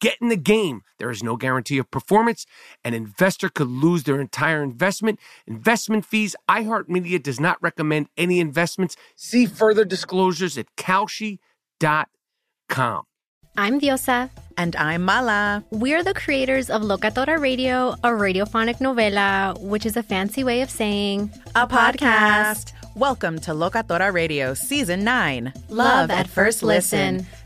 Get in the game. There is no guarantee of performance. An investor could lose their entire investment. Investment fees. iHeartMedia does not recommend any investments. See further disclosures at Kalshi.com. I'm Diosa. And I'm Mala. We're the creators of Locatora Radio, a radiophonic novela, which is a fancy way of saying a podcast. Welcome to Locatora Radio Season 9 Love at First Listen.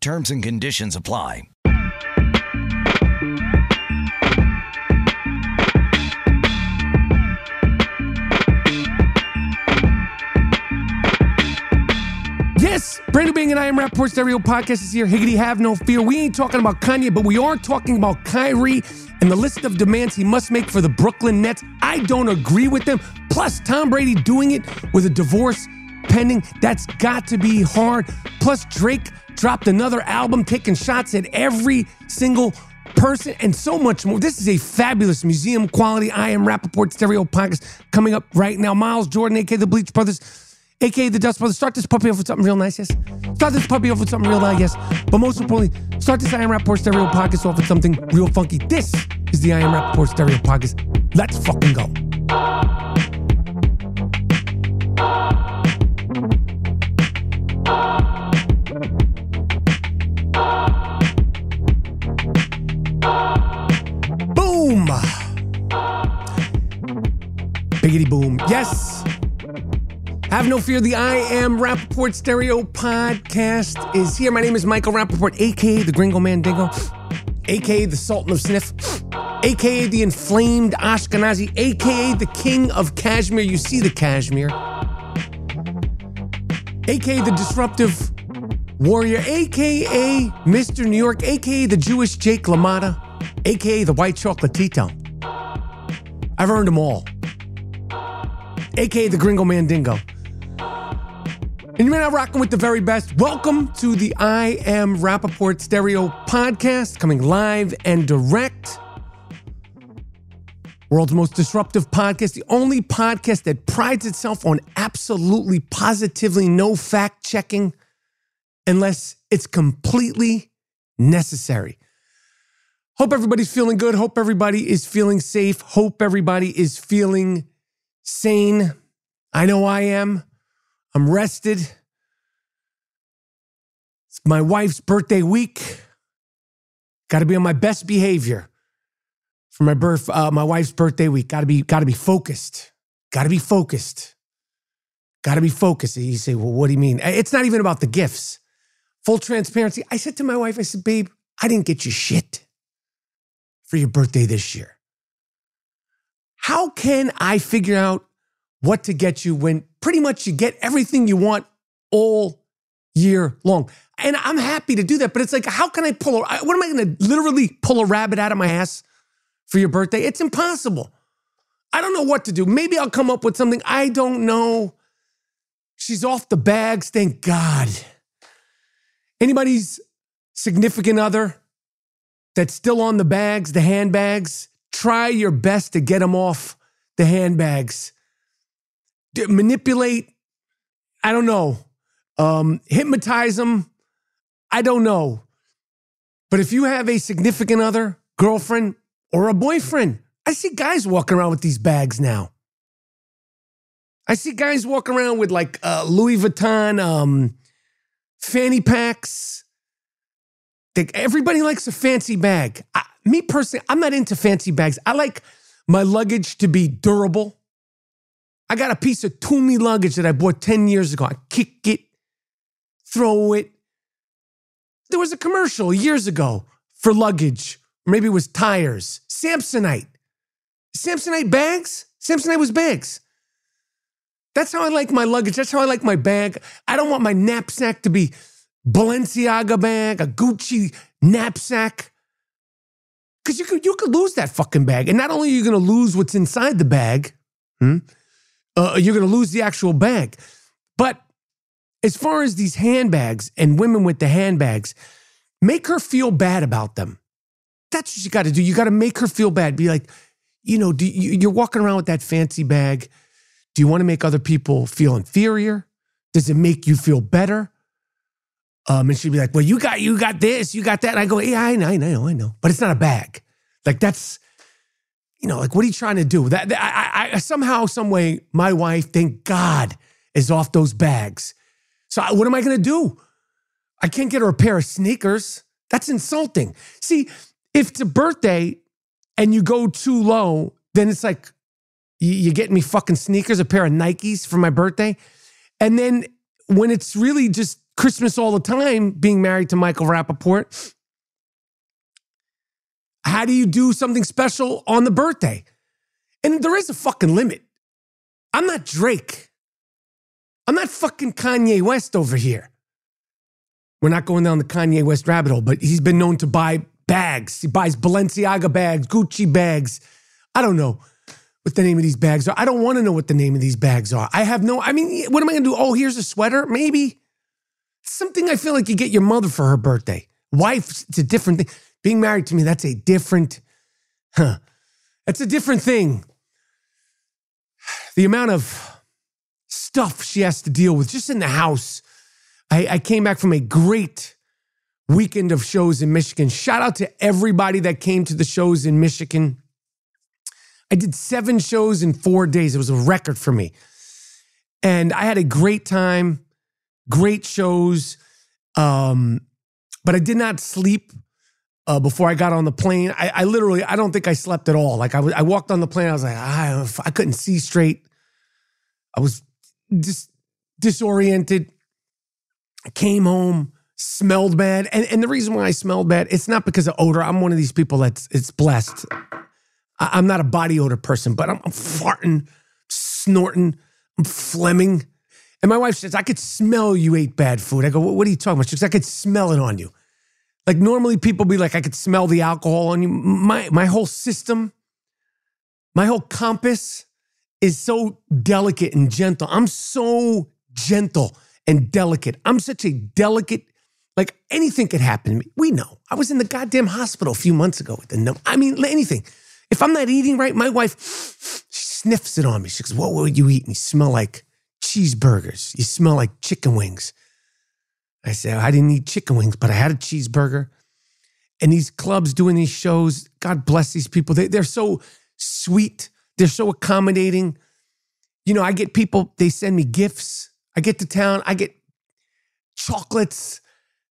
Terms and conditions apply. Yes, Brandon Bing and I am Rapaport Stereo Podcast is here. Higgity, have no fear. We ain't talking about Kanye, but we are talking about Kyrie and the list of demands he must make for the Brooklyn Nets. I don't agree with them. Plus, Tom Brady doing it with a divorce pending. That's got to be hard. Plus, Drake dropped another album taking shots at every single person and so much more. This is a fabulous museum quality I am Rapaport Stereo podcast coming up right now. Miles Jordan, aka the Bleach Brothers, aka the Dust Brothers. Start this puppy off with something real nice, yes? Start this puppy off with something real nice, yes? But most importantly, start this I am Rapaport Stereo podcast off with something real funky. This is the I am Rapaport Stereo podcast. Let's fucking go. Boom! Biggity boom. Yes! Have no fear, the I Am Rapaport Stereo podcast is here. My name is Michael Rapaport, aka the Gringo Mandingo, aka the Sultan of Sniff, aka the inflamed Ashkenazi, aka the King of Kashmir. You see the Kashmir. aka the disruptive warrior, aka Mr. New York, aka the Jewish Jake LaMotta, aka the White Chocolatito. I've earned them all. aka the Gringo Mandingo. And you're now rocking with the very best. Welcome to the I Am Rapaport Stereo podcast, coming live and direct. World's most disruptive podcast, the only podcast that prides itself on absolutely, positively no fact checking unless it's completely necessary. Hope everybody's feeling good. Hope everybody is feeling safe. Hope everybody is feeling sane. I know I am. I'm rested. It's my wife's birthday week. Got to be on my best behavior for my birth, uh, my wife's birthday week. Got to be, got to be focused. Got to be focused. Got to be focused. You say, well, what do you mean? It's not even about the gifts. Full transparency. I said to my wife, I said, babe, I didn't get you shit for your birthday this year. How can I figure out what to get you when pretty much you get everything you want all year long? And I'm happy to do that, but it's like, how can I pull a, what am I going to literally pull a rabbit out of my ass for your birthday? It's impossible. I don't know what to do. Maybe I'll come up with something. I don't know. She's off the bags, thank God. Anybody's significant other that's still on the bags, the handbags, try your best to get them off the handbags. D- manipulate, I don't know. Um, hypnotize them, I don't know. But if you have a significant other, girlfriend, or a boyfriend, I see guys walking around with these bags now. I see guys walking around with like uh, Louis Vuitton um, fanny packs. They, everybody likes a fancy bag. I, me personally, I'm not into fancy bags. I like my luggage to be durable. I got a piece of Tumi luggage that I bought 10 years ago. I kick it, throw it. There was a commercial years ago for luggage. Maybe it was tires. Samsonite. Samsonite bags? Samsonite was bags. That's how I like my luggage. That's how I like my bag. I don't want my knapsack to be Balenciaga bag, a Gucci knapsack. Because you could you could lose that fucking bag, and not only are you going to lose what's inside the bag, hmm, uh, you're going to lose the actual bag. But as far as these handbags and women with the handbags, make her feel bad about them. That's what you got to do. You got to make her feel bad. Be like, you know, you, you're walking around with that fancy bag. Do you want to make other people feel inferior? Does it make you feel better? Um, and she'd be like, "Well, you got you got this, you got that." And I go, "Yeah, I know, I know, I know, but it's not a bag. Like that's, you know, like what are you trying to do? That, that I, I somehow, some way, my wife, thank God, is off those bags. So I, what am I going to do? I can't get her a pair of sneakers. That's insulting. See, if it's a birthday and you go too low, then it's like you, you getting me fucking sneakers, a pair of Nikes for my birthday, and then when it's really just Christmas all the time, being married to Michael Rapaport, how do you do something special on the birthday? And there is a fucking limit. I'm not Drake. I'm not fucking Kanye West over here. We're not going down the Kanye West rabbit hole, but he's been known to buy bags. He buys Balenciaga bags, Gucci bags. I don't know what the name of these bags are. I don't want to know what the name of these bags are. I have no, I mean, what am I going to do? Oh, here's a sweater? Maybe. Something I feel like you get your mother for her birthday. Wife, it's a different thing. Being married to me, that's a different, huh? That's a different thing. The amount of stuff she has to deal with just in the house. I, I came back from a great weekend of shows in Michigan. Shout out to everybody that came to the shows in Michigan. I did seven shows in four days. It was a record for me. And I had a great time, great shows. Um, but I did not sleep uh, before I got on the plane. I, I, literally, I don't think I slept at all. Like I, I walked on the plane, I was like, I, I couldn't see straight. I was just disoriented. I came home, smelled bad, and and the reason why I smelled bad, it's not because of odor. I'm one of these people that's it's blessed. I, am not a body odor person, but I'm, I'm farting, snorting, I'm phlegming. And my wife says, I could smell you ate bad food. I go, what are you talking about? She goes, I could smell it on you. Like normally people be like, I could smell the alcohol on you. My my whole system, my whole compass is so delicate and gentle. I'm so gentle and delicate. I'm such a delicate, like anything could happen to me. We know. I was in the goddamn hospital a few months ago with the no. I mean, anything. If I'm not eating right, my wife sniffs it on me. She goes, What would you eat? And you smell like cheeseburgers. You smell like chicken wings. I said, I didn't eat chicken wings, but I had a cheeseburger. And these clubs doing these shows, God bless these people. They, they're so sweet, they're so accommodating. You know, I get people, they send me gifts. I get to town, I get chocolates.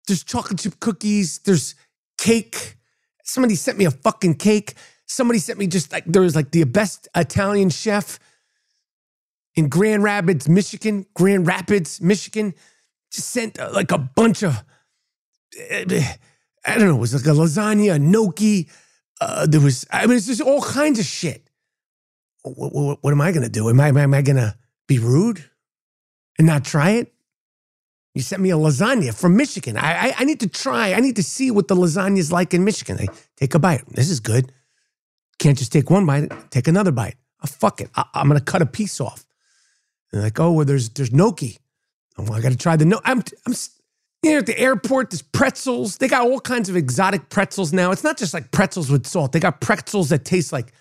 There's chocolate chip cookies, there's cake. Somebody sent me a fucking cake. Somebody sent me just like there was like the best Italian chef in Grand Rapids, Michigan. Grand Rapids, Michigan. Just sent uh, like a bunch of I don't know, it was like a lasagna, a gnocchi. Uh, there was, I mean, it's just all kinds of shit. What, what, what am I to do? Am I, am I to be rude and not try it? You sent me a lasagna from Michigan. I, I, I need to try. I need to see what the lasagna is like in Michigan. I take a bite. This is good. Can't just take one bite. Take another bite. Oh, fuck it. I, am gonna cut a piece off. And like, oh, well, there's there's gnocchi. Oh, I got to try the no. I'm I'm you know, at the airport. There's pretzels. They got all kinds of exotic pretzels now. It's not just like pretzels with salt. They got pretzels that taste like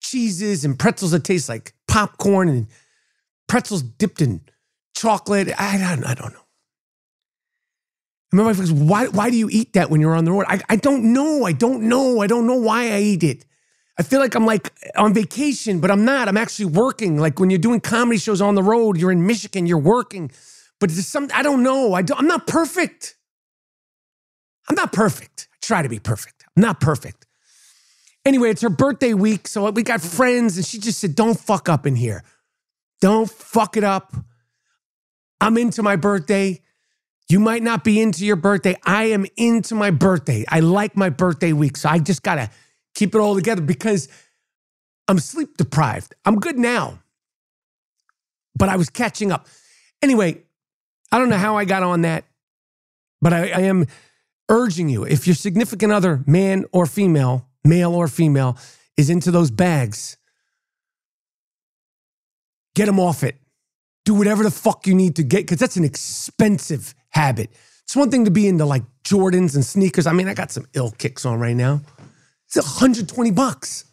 cheeses and pretzels that taste like popcorn and pretzels dipped in chocolate. I don't I don't know. My wife goes, why, why do you eat that when you're on the road? I, I don't know. I don't know. I don't know why I eat it. I feel like I'm like on vacation, but I'm not. I'm actually working. Like when you're doing comedy shows on the road, you're in Michigan, you're working. But there's some, I don't know. I don't, I'm not perfect. I'm not perfect. I try to be perfect. I'm not perfect. Anyway, it's her birthday week. So we got friends, and she just said, Don't fuck up in here. Don't fuck it up. I'm into my birthday. You might not be into your birthday. I am into my birthday. I like my birthday week. So I just got to keep it all together because I'm sleep deprived. I'm good now, but I was catching up. Anyway, I don't know how I got on that, but I, I am urging you if your significant other, man or female, male or female, is into those bags, get them off it. Do whatever the fuck you need to get, because that's an expensive habit. It's one thing to be into like Jordans and sneakers. I mean, I got some ill kicks on right now. It's 120 bucks.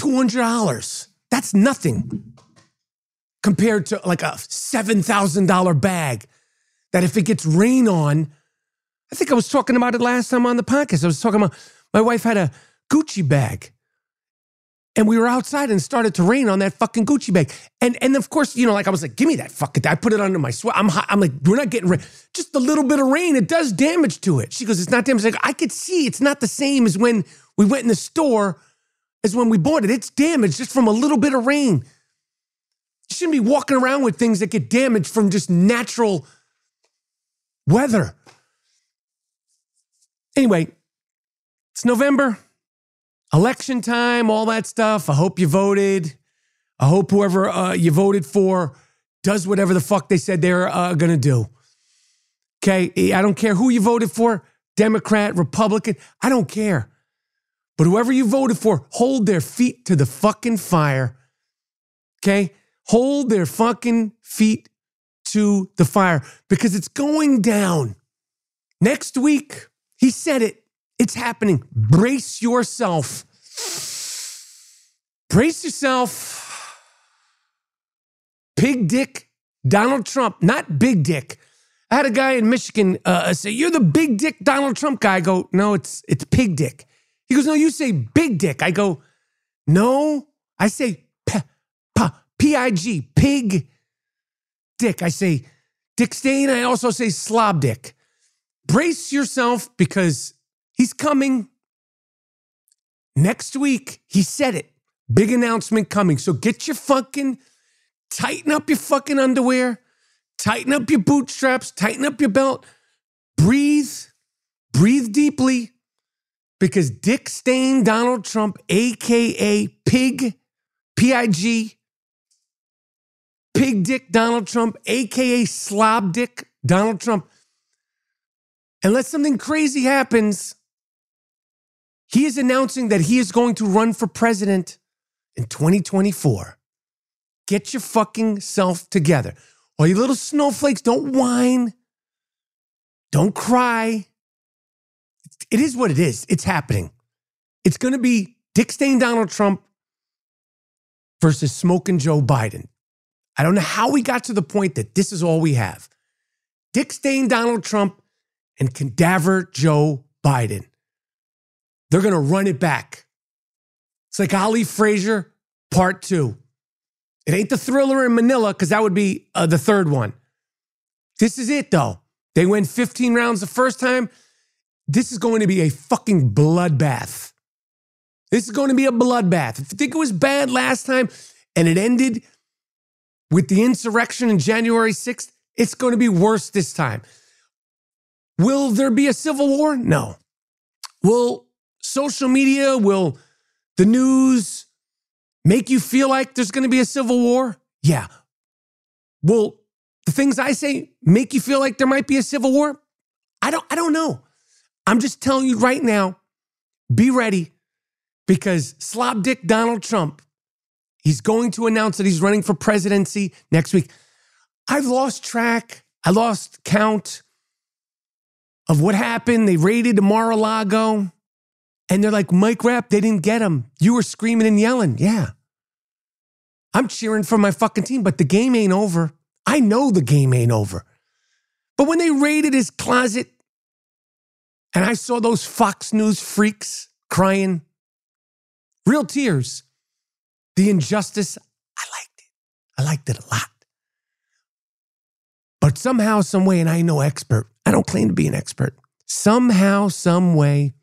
$200. That's nothing compared to like a $7,000 bag that if it gets rain on, I think I was talking about it last time on the podcast. I was talking about my wife had a Gucci bag and we were outside and started to rain on that fucking Gucci bag. And and of course, you know, like I was like, give me that fucking. I put it under my sweat. I'm hot. I'm like, we're not getting rain. Just a little bit of rain, it does damage to it. She goes, it's not damage. Like I could see it's not the same as when we went in the store as when we bought it. It's damaged just from a little bit of rain. You shouldn't be walking around with things that get damaged from just natural weather. Anyway, it's November election time, all that stuff. I hope you voted. I hope whoever uh, you voted for does whatever the fuck they said they're uh, going to do. Okay. I don't care who you voted for Democrat, Republican. I don't care. But whoever you voted for, hold their feet to the fucking fire. Okay. Hold their fucking feet to the fire because it's going down. Next week, he said it. It's happening. Brace yourself. Brace yourself. Big Dick Donald Trump, not Big Dick. I had a guy in Michigan uh, say, "You're the Big Dick Donald Trump guy." I go, "No, it's it's Pig Dick." He goes, "No, you say Big Dick." I go, "No, I say P P I G Pig Dick." I say Dick Stain. I also say Slob Dick. Brace yourself because He's coming next week. He said it. Big announcement coming. So get your fucking, tighten up your fucking underwear, tighten up your bootstraps, tighten up your belt, breathe, breathe deeply, because Dick Stain Donald Trump, AKA Pig, P I G, Pig Dick Donald Trump, AKA Slob Dick Donald Trump, unless something crazy happens, he is announcing that he is going to run for president in 2024. Get your fucking self together. All you little snowflakes, don't whine. Don't cry. It is what it is. It's happening. It's going to be Dick Stain Donald Trump versus smoking Joe Biden. I don't know how we got to the point that this is all we have. Dick Stain Donald Trump and cadaver Joe Biden. They're going to run it back. It's like Ali Frazier, part two. It ain't the thriller in Manila, because that would be uh, the third one. This is it, though. They win 15 rounds the first time. This is going to be a fucking bloodbath. This is going to be a bloodbath. If you think it was bad last time and it ended with the insurrection in January 6th, it's going to be worse this time. Will there be a civil war? No. Will social media, will the news make you feel like there's going to be a civil war? Yeah. Will the things I say make you feel like there might be a civil war? I don't I don't know. I'm just telling you right now, be ready because slob dick Donald Trump, he's going to announce that he's running for presidency next week. I've lost track. I lost count of what happened. They raided Mar-a-Lago and they're like, Mike Rapp, they didn't get him. You were screaming and yelling. Yeah. I'm cheering for my fucking team, but the game ain't over. I know the game ain't over. But when they raided his closet and I saw those Fox News freaks crying, real tears, the injustice, I liked it. I liked it a lot. But somehow, some way, and I ain't no expert, I don't claim to be an expert. Somehow, some way,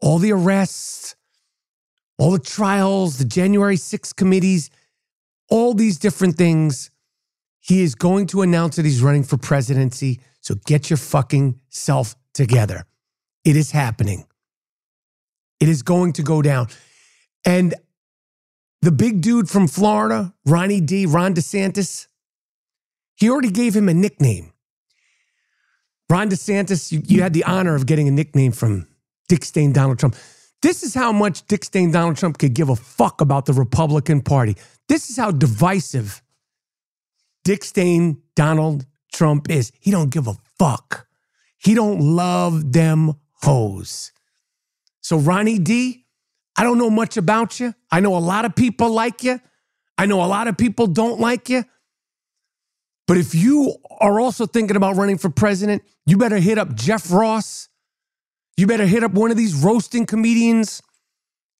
all the arrests, all the trials, the January 6 committees, all these different things, he is going to announce that he's running for presidency. So get your fucking self together. It is happening. It is going to go down. And the big dude from Florida, Ronnie D, Ron DeSantis, he already gave him a nickname. Ron DeSantis, you, you had the honor of getting a nickname from Dick Stain Donald Trump. This is how much Dick Stain Donald Trump could give a fuck about the Republican Party. This is how divisive Dick Stain Donald Trump is. He don't give a fuck. He don't love them hoes. So Ronnie D, I don't know much about you. I know a lot of people like you. I know a lot of people don't like you. But if you are also thinking about running for president, you better hit up Jeff Ross. You better hit up one of these roasting comedians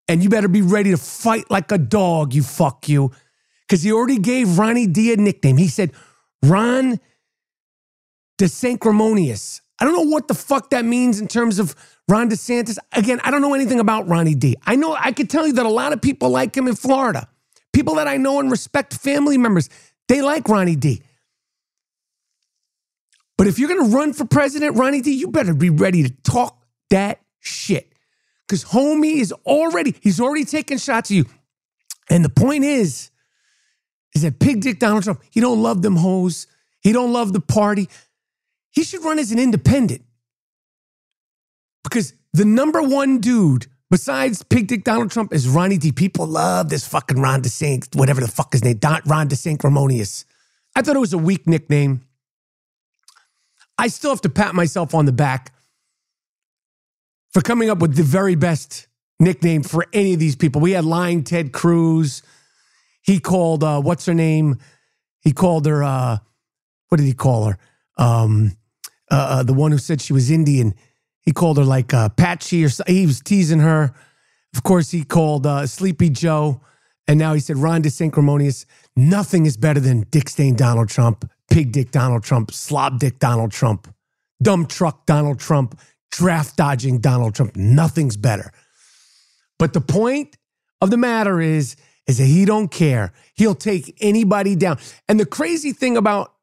and you better be ready to fight like a dog, you fuck you. Because he already gave Ronnie D a nickname. He said, Ron DeSanctimonious. I don't know what the fuck that means in terms of Ron DeSantis. Again, I don't know anything about Ronnie D. I know I could tell you that a lot of people like him in Florida. People that I know and respect, family members, they like Ronnie D. But if you're going to run for president, Ronnie D, you better be ready to talk that shit. Because homie is already, he's already taking shots at you. And the point is, is that pig dick Donald Trump, he don't love them hoes. He don't love the party. He should run as an independent. Because the number one dude besides Pig Dick Donald Trump is Ronnie D. People love this fucking Ron DeSantis, whatever the fuck his name, Don, Ron DeSanctimonious. I thought it was a weak nickname. I still have to pat myself on the back for coming up with the very best nickname for any of these people. We had Lying Ted Cruz. He called uh, what's her name? He called her uh, what did he call her? Um, uh, uh the one who said she was Indian. He called her like uh, Patchy or. He was teasing her. Of course, he called uh, Sleepy Joe. And now he said Ron DeSanctimonious. Nothing is better than Dick Stain Donald Trump pig dick Donald Trump, slob dick Donald Trump, dumb truck Donald Trump, draft dodging Donald Trump. Nothing's better. But the point of the matter is, is that he don't care. He'll take anybody down. And the crazy thing about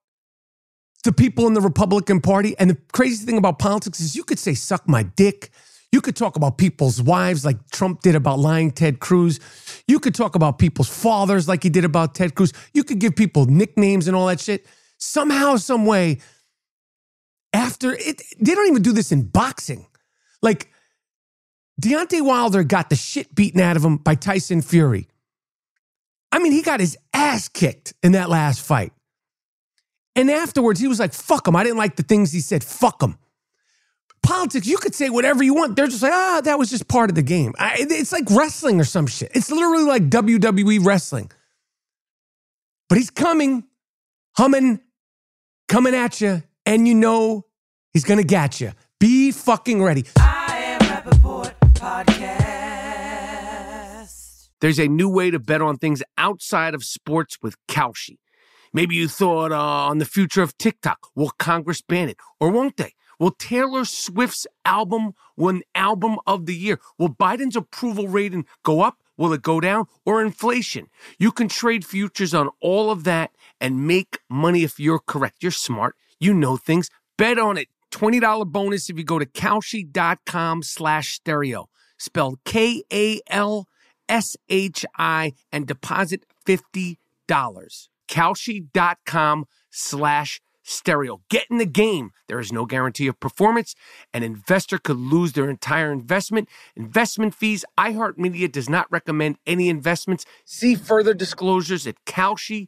the people in the Republican Party and the crazy thing about politics is you could say, suck my dick. You could talk about people's wives like Trump did about lying Ted Cruz. You could talk about people's fathers like he did about Ted Cruz. You could give people nicknames and all that shit somehow, some way, after it, they don't even do this in boxing. Like Deontay Wilder got the shit beaten out of him by Tyson Fury. I mean, he got his ass kicked in that last fight. And afterwards, he was like, fuck him. I didn't like the things he said. Fuck him. Politics, you could say whatever you want. They're just like, ah, that was just part of the game. I, it's like wrestling or some shit. It's literally like WWE wrestling. But he's coming, humming coming at you, and you know he's gonna get you. Be fucking ready. I am Rapaport Podcast. There's a new way to bet on things outside of sports with Kalshi. Maybe you thought uh, on the future of TikTok. Will Congress ban it, or won't they? Will Taylor Swift's album win album of the year? Will Biden's approval rating go up? Will it go down? Or inflation? You can trade futures on all of that and make money if you're correct. You're smart. You know things. Bet on it. $20 bonus if you go to Kalshi.com slash stereo. Spelled K A L S H I and deposit $50. Kalshi.com slash stereo. Get in the game. There is no guarantee of performance. An investor could lose their entire investment. Investment fees. iHeartMedia does not recommend any investments. See further disclosures at Kalshi.com.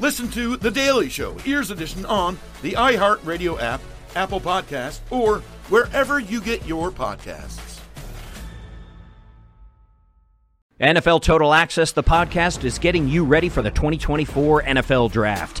Listen to The Daily Show, Ears Edition, on the iHeartRadio app, Apple Podcast, or wherever you get your podcasts. NFL Total Access, the podcast, is getting you ready for the 2024 NFL Draft.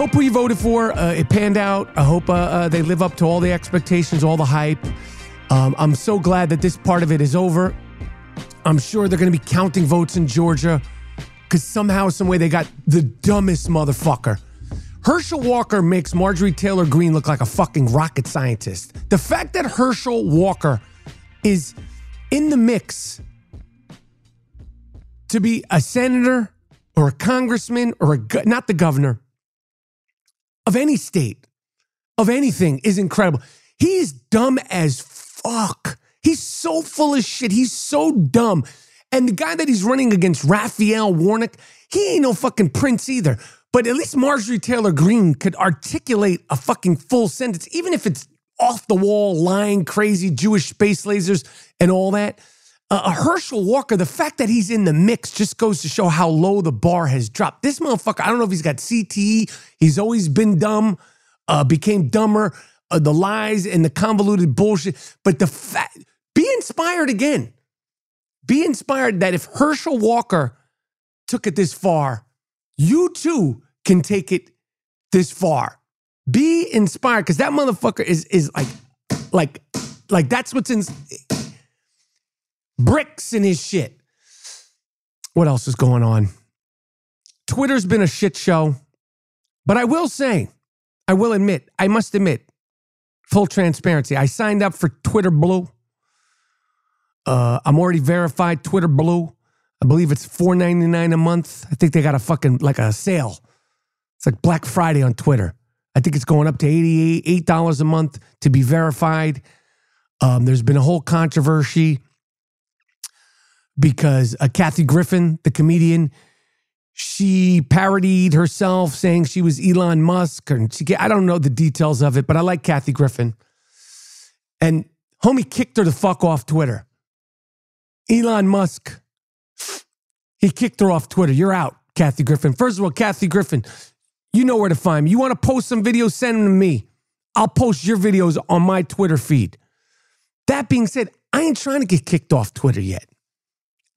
Hope who you voted for, uh, it panned out. I hope uh, uh, they live up to all the expectations, all the hype. Um, I'm so glad that this part of it is over. I'm sure they're going to be counting votes in Georgia because somehow, some way, they got the dumbest motherfucker. Herschel Walker makes Marjorie Taylor Greene look like a fucking rocket scientist. The fact that Herschel Walker is in the mix to be a senator or a congressman or a not the governor of any state, of anything, is incredible. He's dumb as fuck. He's so full of shit. He's so dumb. And the guy that he's running against, Raphael Warnock, he ain't no fucking prince either. But at least Marjorie Taylor Greene could articulate a fucking full sentence, even if it's off the wall, lying, crazy Jewish space lasers and all that. Uh, Herschel Walker, the fact that he's in the mix just goes to show how low the bar has dropped. This motherfucker, I don't know if he's got CTE. He's always been dumb, uh, became dumber. Uh, the lies and the convoluted bullshit. But the fact, be inspired again. Be inspired that if Herschel Walker took it this far, you too can take it this far. Be inspired because that motherfucker is is like, like, like that's what's in bricks in his shit. What else is going on? Twitter's been a shit show, but I will say, I will admit, I must admit, full transparency. I signed up for Twitter Blue. Uh, I'm already verified Twitter Blue. I believe it's $4.99 a month. I think they got a fucking like a sale. It's like Black Friday on Twitter. I think it's going up to $88 a month to be verified. Um, there's been a whole controversy because uh, Kathy Griffin, the comedian, she parodied herself saying she was Elon Musk. And she, I don't know the details of it, but I like Kathy Griffin. And homie kicked her the fuck off Twitter. Elon Musk, he kicked her off Twitter. You're out, Kathy Griffin. First of all, Kathy Griffin, you know where to find me. You want to post some videos, send them to me. I'll post your videos on my Twitter feed. That being said, I ain't trying to get kicked off Twitter yet.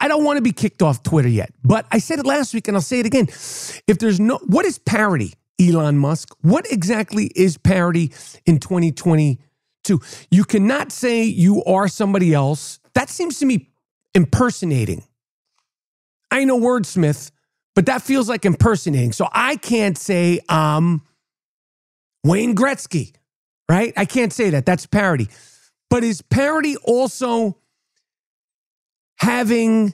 I don't want to be kicked off Twitter yet, but I said it last week and I'll say it again. If there's no, what is parody, Elon Musk? What exactly is parody in 2022? You cannot say you are somebody else. That seems to me impersonating. I no wordsmith, but that feels like impersonating. So I can't say um Wayne Gretzky, right? I can't say that. That's parody. But is parody also having,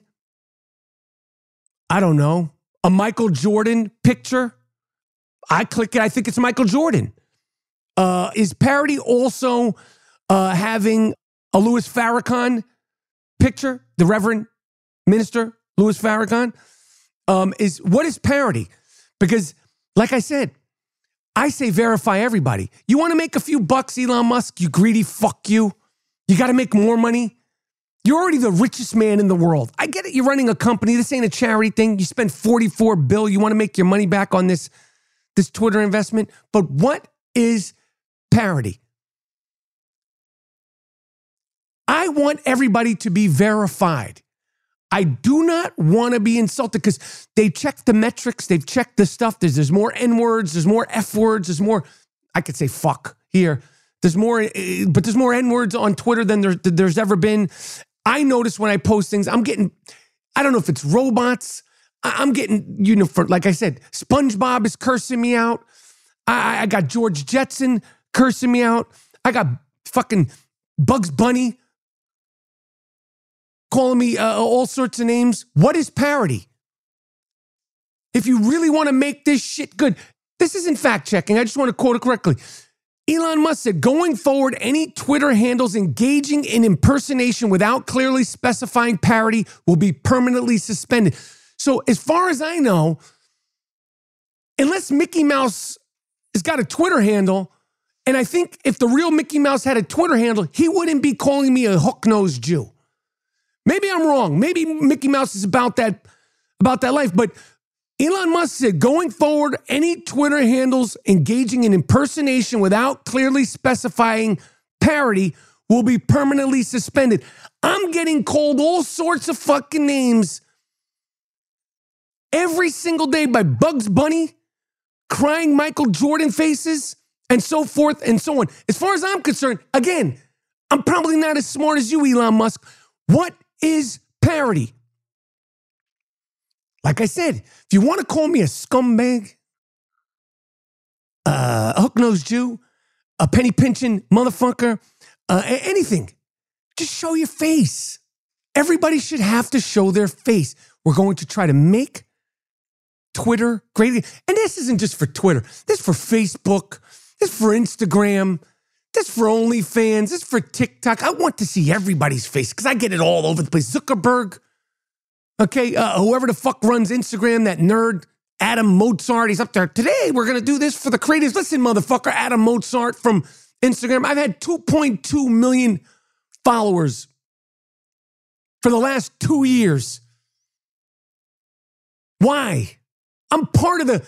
I don't know, a Michael Jordan picture? I click it, I think it's Michael Jordan. Uh, is parody also uh, having a Louis Farrakhan picture? The Reverend Minister Louis Farrakhan? Um, is what is parody? Because, like I said, I say verify everybody. You want to make a few bucks, Elon Musk? You greedy fuck you. You got to make more money. You're already the richest man in the world. I get it. You're running a company. This ain't a charity thing. You spend 44 bill. You want to make your money back on this, this Twitter investment. But what is parody? I want everybody to be verified. I do not want to be insulted because they checked the metrics, they've checked the stuff. There's, there's more N words, there's more F words, there's more, I could say fuck here. There's more, eh, but there's more N words on Twitter than there, there's ever been. I notice when I post things, I'm getting, I don't know if it's robots. I'm getting, you know, for, like I said, SpongeBob is cursing me out. I, I got George Jetson cursing me out. I got fucking Bugs Bunny calling me uh, all sorts of names. What is parody? If you really want to make this shit good, this isn't fact checking. I just want to quote it correctly. Elon Musk said, going forward, any Twitter handles engaging in impersonation without clearly specifying parody will be permanently suspended. So, as far as I know, unless Mickey Mouse has got a Twitter handle, and I think if the real Mickey Mouse had a Twitter handle, he wouldn't be calling me a hook nosed Jew. Maybe I'm wrong. Maybe Mickey Mouse is about that about that life, but Elon Musk said going forward, any Twitter handles engaging in impersonation without clearly specifying parody will be permanently suspended. I'm getting called all sorts of fucking names every single day by Bugs Bunny, crying Michael Jordan faces, and so forth and so on. As far as I'm concerned, again, I'm probably not as smart as you, Elon Musk. What is parody? Like I said, if you want to call me a scumbag, uh, a hook nosed Jew, a penny pinching motherfucker, uh, anything, just show your face. Everybody should have to show their face. We're going to try to make Twitter great. And this isn't just for Twitter, this is for Facebook, this is for Instagram, this for OnlyFans, this for TikTok. I want to see everybody's face because I get it all over the place. Zuckerberg, Okay, uh, whoever the fuck runs Instagram, that nerd, Adam Mosseri, he's up there. Today, we're to do this for the creators. Listen, motherfucker, Adam Mosseri from Instagram. I've had 2.2 million followers for the last two years. Why? I'm part of the,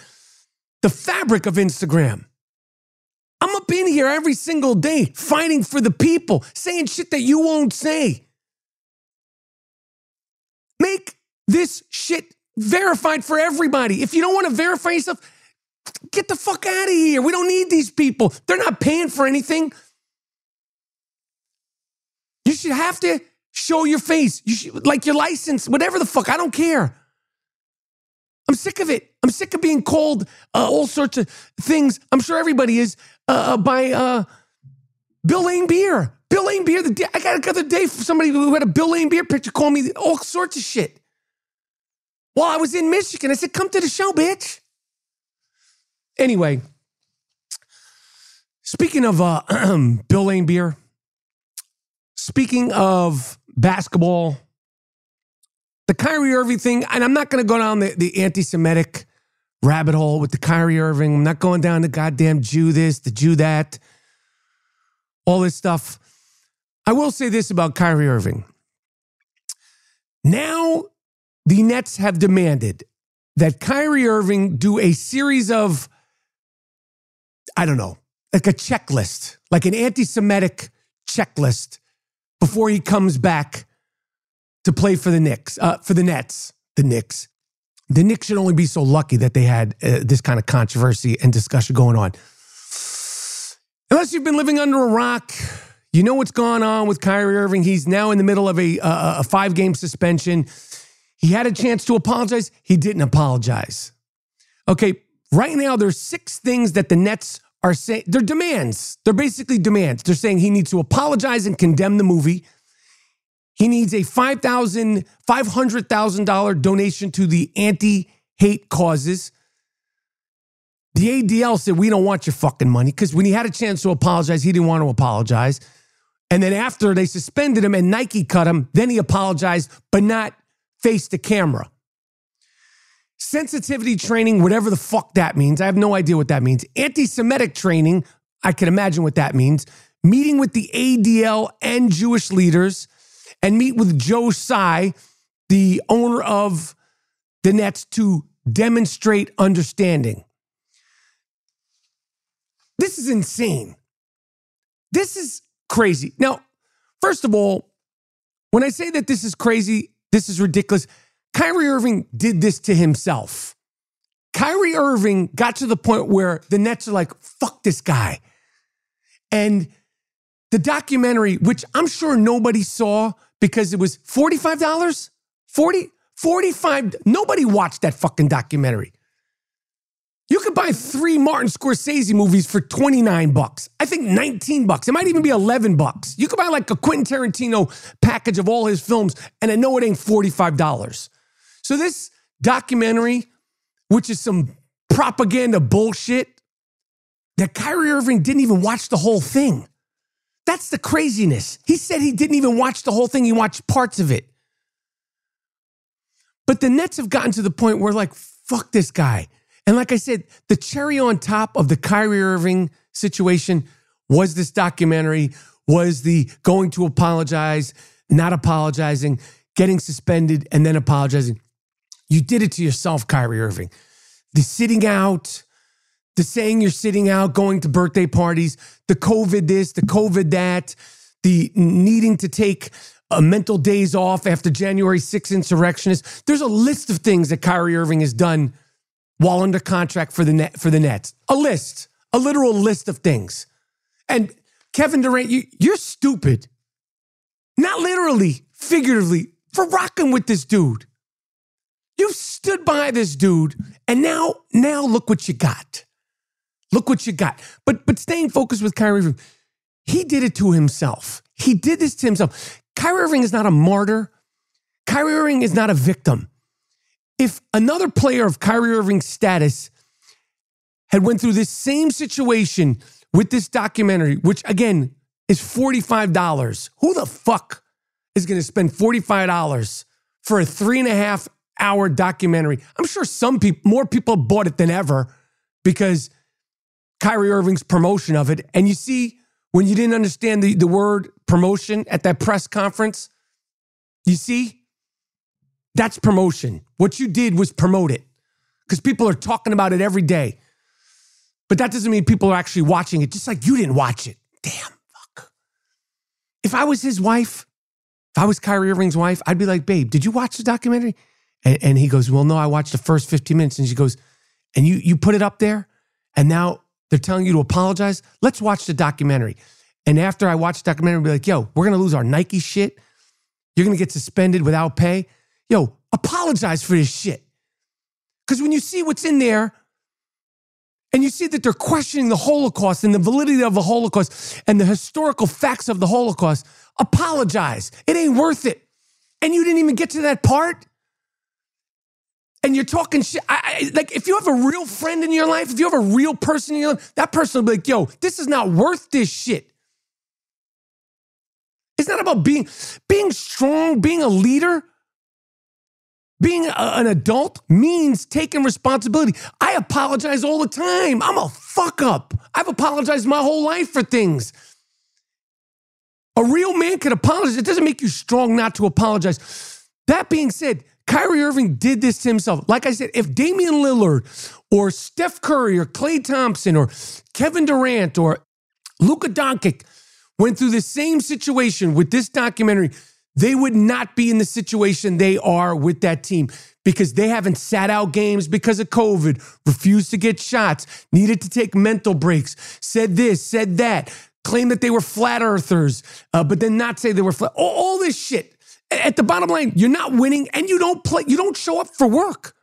the fabric of Instagram. I'm up in here every single day fighting for the people, saying shit that you won't say. Make this shit verified for everybody. If you don't want to verify yourself, get the fuck out of here. We don't need these people. They're not paying for anything. You should have to show your face. You should, like your license, whatever the fuck. I don't care. I'm sick of it. I'm sick of being called uh, all sorts of things. I'm sure everybody is uh, uh by uh, Bill Laimbeer. Bill Laimbeer. The day, I got another day for somebody who had a Bill Laimbeer picture call me all sorts of shit. Well, I was in Michigan. I said, come to the show, bitch. Anyway, speaking of uh, Bill Laimbeer, speaking of basketball, the Kyrie Irving thing, and I'm not going to go down the, the anti Semitic rabbit hole with the Kyrie Irving. I'm not going down the goddamn Jew this, the Jew that, all this stuff. I will say this about Kyrie Irving. Now the Nets have demanded that Kyrie Irving do a series of, I don't know, like a checklist, like an anti Semitic checklist before he comes back to play for the Knicks, uh, for the Nets, the Knicks. The Knicks should only be so lucky that they had uh, this kind of controversy and discussion going on. Unless you've been living under a rock, you know what's going on with Kyrie Irving. He's now in the middle of a, uh, a five game suspension. He had a chance to apologize. He didn't apologize. Okay, right now there's six things that the Nets are saying. They're demands. They're basically demands. They're saying he needs to apologize and condemn the movie. He needs a $5,000, $500,000 donation to the anti hate causes. The ADL said, We don't want your fucking money because when he had a chance to apologize, he didn't want to apologize. And then after they suspended him and Nike cut him, then he apologized, but not face the camera. Sensitivity training, whatever the fuck that means. I have no idea what that means. Anti Semitic training, I can imagine what that means. Meeting with the ADL and Jewish leaders and meet with Joe Tsai, the owner of the Nets, to demonstrate understanding. This is insane. This is crazy. Now, first of all, when I say that this is crazy, this is ridiculous, Kyrie Irving did this to himself. Kyrie Irving got to the point where the Nets are like, fuck this guy. And the documentary, which I'm sure nobody saw because it was $45, 40, 45, nobody watched that fucking documentary. You could buy three Martin Scorsese movies for 29 bucks. I think 19 bucks. It might even be 11 bucks. You could buy like a Quentin Tarantino package of all his films, and I know it ain't $45. So this documentary, which is some propaganda bullshit, that Kyrie Irving didn't even watch the whole thing. That's the craziness. He said he didn't even watch the whole thing, he watched parts of it. But the Nets have gotten to the point where, like, fuck this guy. And like I said, the cherry on top of the Kyrie Irving situation was this documentary, was the going to apologize, not apologizing, getting suspended, and then apologizing. You did it to yourself, Kyrie Irving. The sitting out, the saying you're sitting out, going to birthday parties, the COVID this, the COVID that, the needing to take a mental days off after January 6th insurrectionists. There's a list of things that Kyrie Irving has done while under contract for the net for the Nets. A list, a literal list of things. And Kevin Durant, you, you're stupid. Not literally, figuratively, for rocking with this dude. You've stood by this dude, and now, now look what you got. Look what you got. But but staying focused with Kyrie Irving, he did it to himself. He did this to himself. Kyrie Irving is not a martyr. Kyrie Irving is not a victim if another player of Kyrie Irving's status had went through this same situation with this documentary, which again is $45, who the fuck is going to spend $45 for a three and a half hour documentary? I'm sure some people, more people bought it than ever because Kyrie Irving's promotion of it. And you see, when you didn't understand the, the word promotion at that press conference, you see, that's promotion. What you did was promote it because people are talking about it every day. But that doesn't mean people are actually watching it, just like you didn't watch it. Damn, fuck. If I was his wife, if I was Kyrie Irving's wife, I'd be like, babe, did you watch the documentary? And, and he goes, well, no, I watched the first 15 minutes. And she goes, and you you put it up there, and now they're telling you to apologize. Let's watch the documentary. And after I watch the documentary, I'll be like, yo, we're gonna lose our Nike shit. You're gonna get suspended without pay yo, apologize for this shit. Because when you see what's in there, and you see that they're questioning the Holocaust and the validity of the Holocaust and the historical facts of the Holocaust, apologize. It ain't worth it. And you didn't even get to that part. And you're talking shit. I, I, like, if you have a real friend in your life, if you have a real person in your life, that person will be like, yo, this is not worth this shit. It's not about being being strong, being a leader. Being a, an adult means taking responsibility. I apologize all the time. I'm a fuck up. I've apologized my whole life for things. A real man can apologize. It doesn't make you strong not to apologize. That being said, Kyrie Irving did this to himself. Like I said, if Damian Lillard or Steph Curry or Klay Thompson or Kevin Durant or Luka Doncic went through the same situation with this documentary, they would not be in the situation they are with that team because they haven't sat out games because of COVID, refused to get shots, needed to take mental breaks, said this, said that, claimed that they were flat earthers, uh, but then not say they were flat. All, all this shit. At the bottom line, you're not winning and you don't play, you don't show up for work.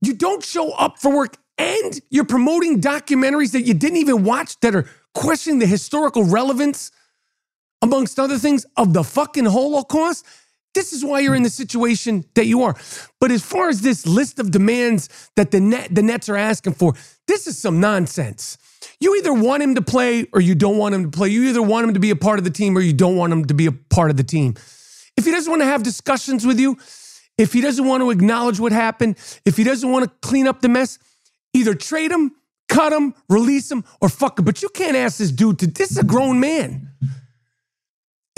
You don't show up for work and you're promoting documentaries that you didn't even watch that are questioning the historical relevance, amongst other things, of the fucking Holocaust. This is why you're in the situation that you are. But as far as this list of demands that the net the Nets are asking for, this is some nonsense. You either want him to play or you don't want him to play. You either want him to be a part of the team or you don't want him to be a part of the team. If he doesn't want to have discussions with you, if he doesn't want to acknowledge what happened, if he doesn't want to clean up the mess, either trade him, cut him, release him, or fuck him. But you can't ask this dude to, this is a grown man.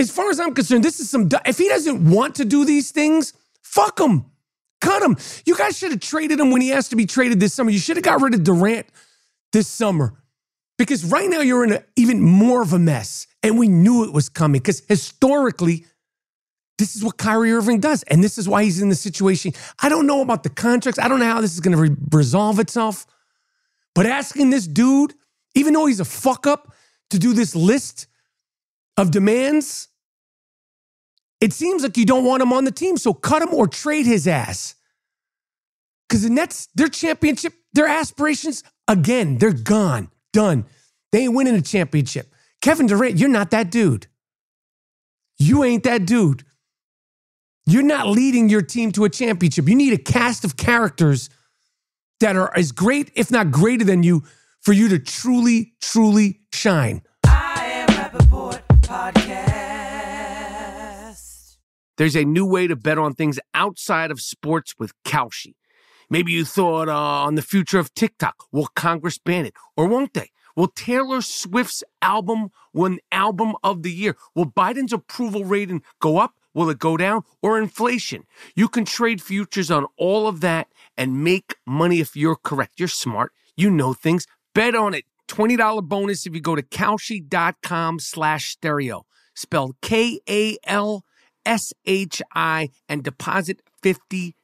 As far as I'm concerned, this is some, if he doesn't want to do these things, fuck him. Cut him. You guys should have traded him when he asked to be traded this summer. You should have got rid of Durant this summer. Because right now you're in a, even more of a mess. And we knew it was coming. Because historically, this is what Kyrie Irving does. And this is why he's in the situation. I don't know about the contracts. I don't know how this is going to re- resolve itself. But asking this dude, even though he's a fuck up, to do this list of demands, it seems like you don't want him on the team. So cut him or trade his ass. Because the Nets, their championship, their aspirations, again, they're gone, done. They ain't winning a championship. Kevin Durant, you're not that dude. You ain't that dude. You're not leading your team to a championship. You need a cast of characters that are as great, if not greater than you, for you to truly, truly shine. I am Rapaport Podcast. There's a new way to bet on things outside of sports with Kalshi. Maybe you thought uh, on the future of TikTok. Will Congress ban it? Or won't they? Will Taylor Swift's album win Album of the Year? Will Biden's approval rating go up? Will it go down? Or inflation? You can trade futures on all of that and make money if you're correct. You're smart. You know things. Bet on it. $20 bonus if you go to Kalshi.com slash stereo. Spelled K-A-L-S-H-I and deposit $50.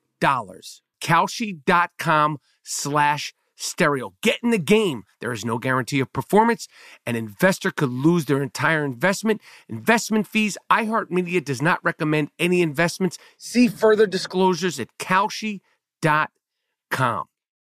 Kalshi.com slash stereo. Get in the game. There is no guarantee of performance. An investor could lose their entire investment. Investment fees. iHeartMedia does not recommend any investments. See further disclosures at Kalshi.com.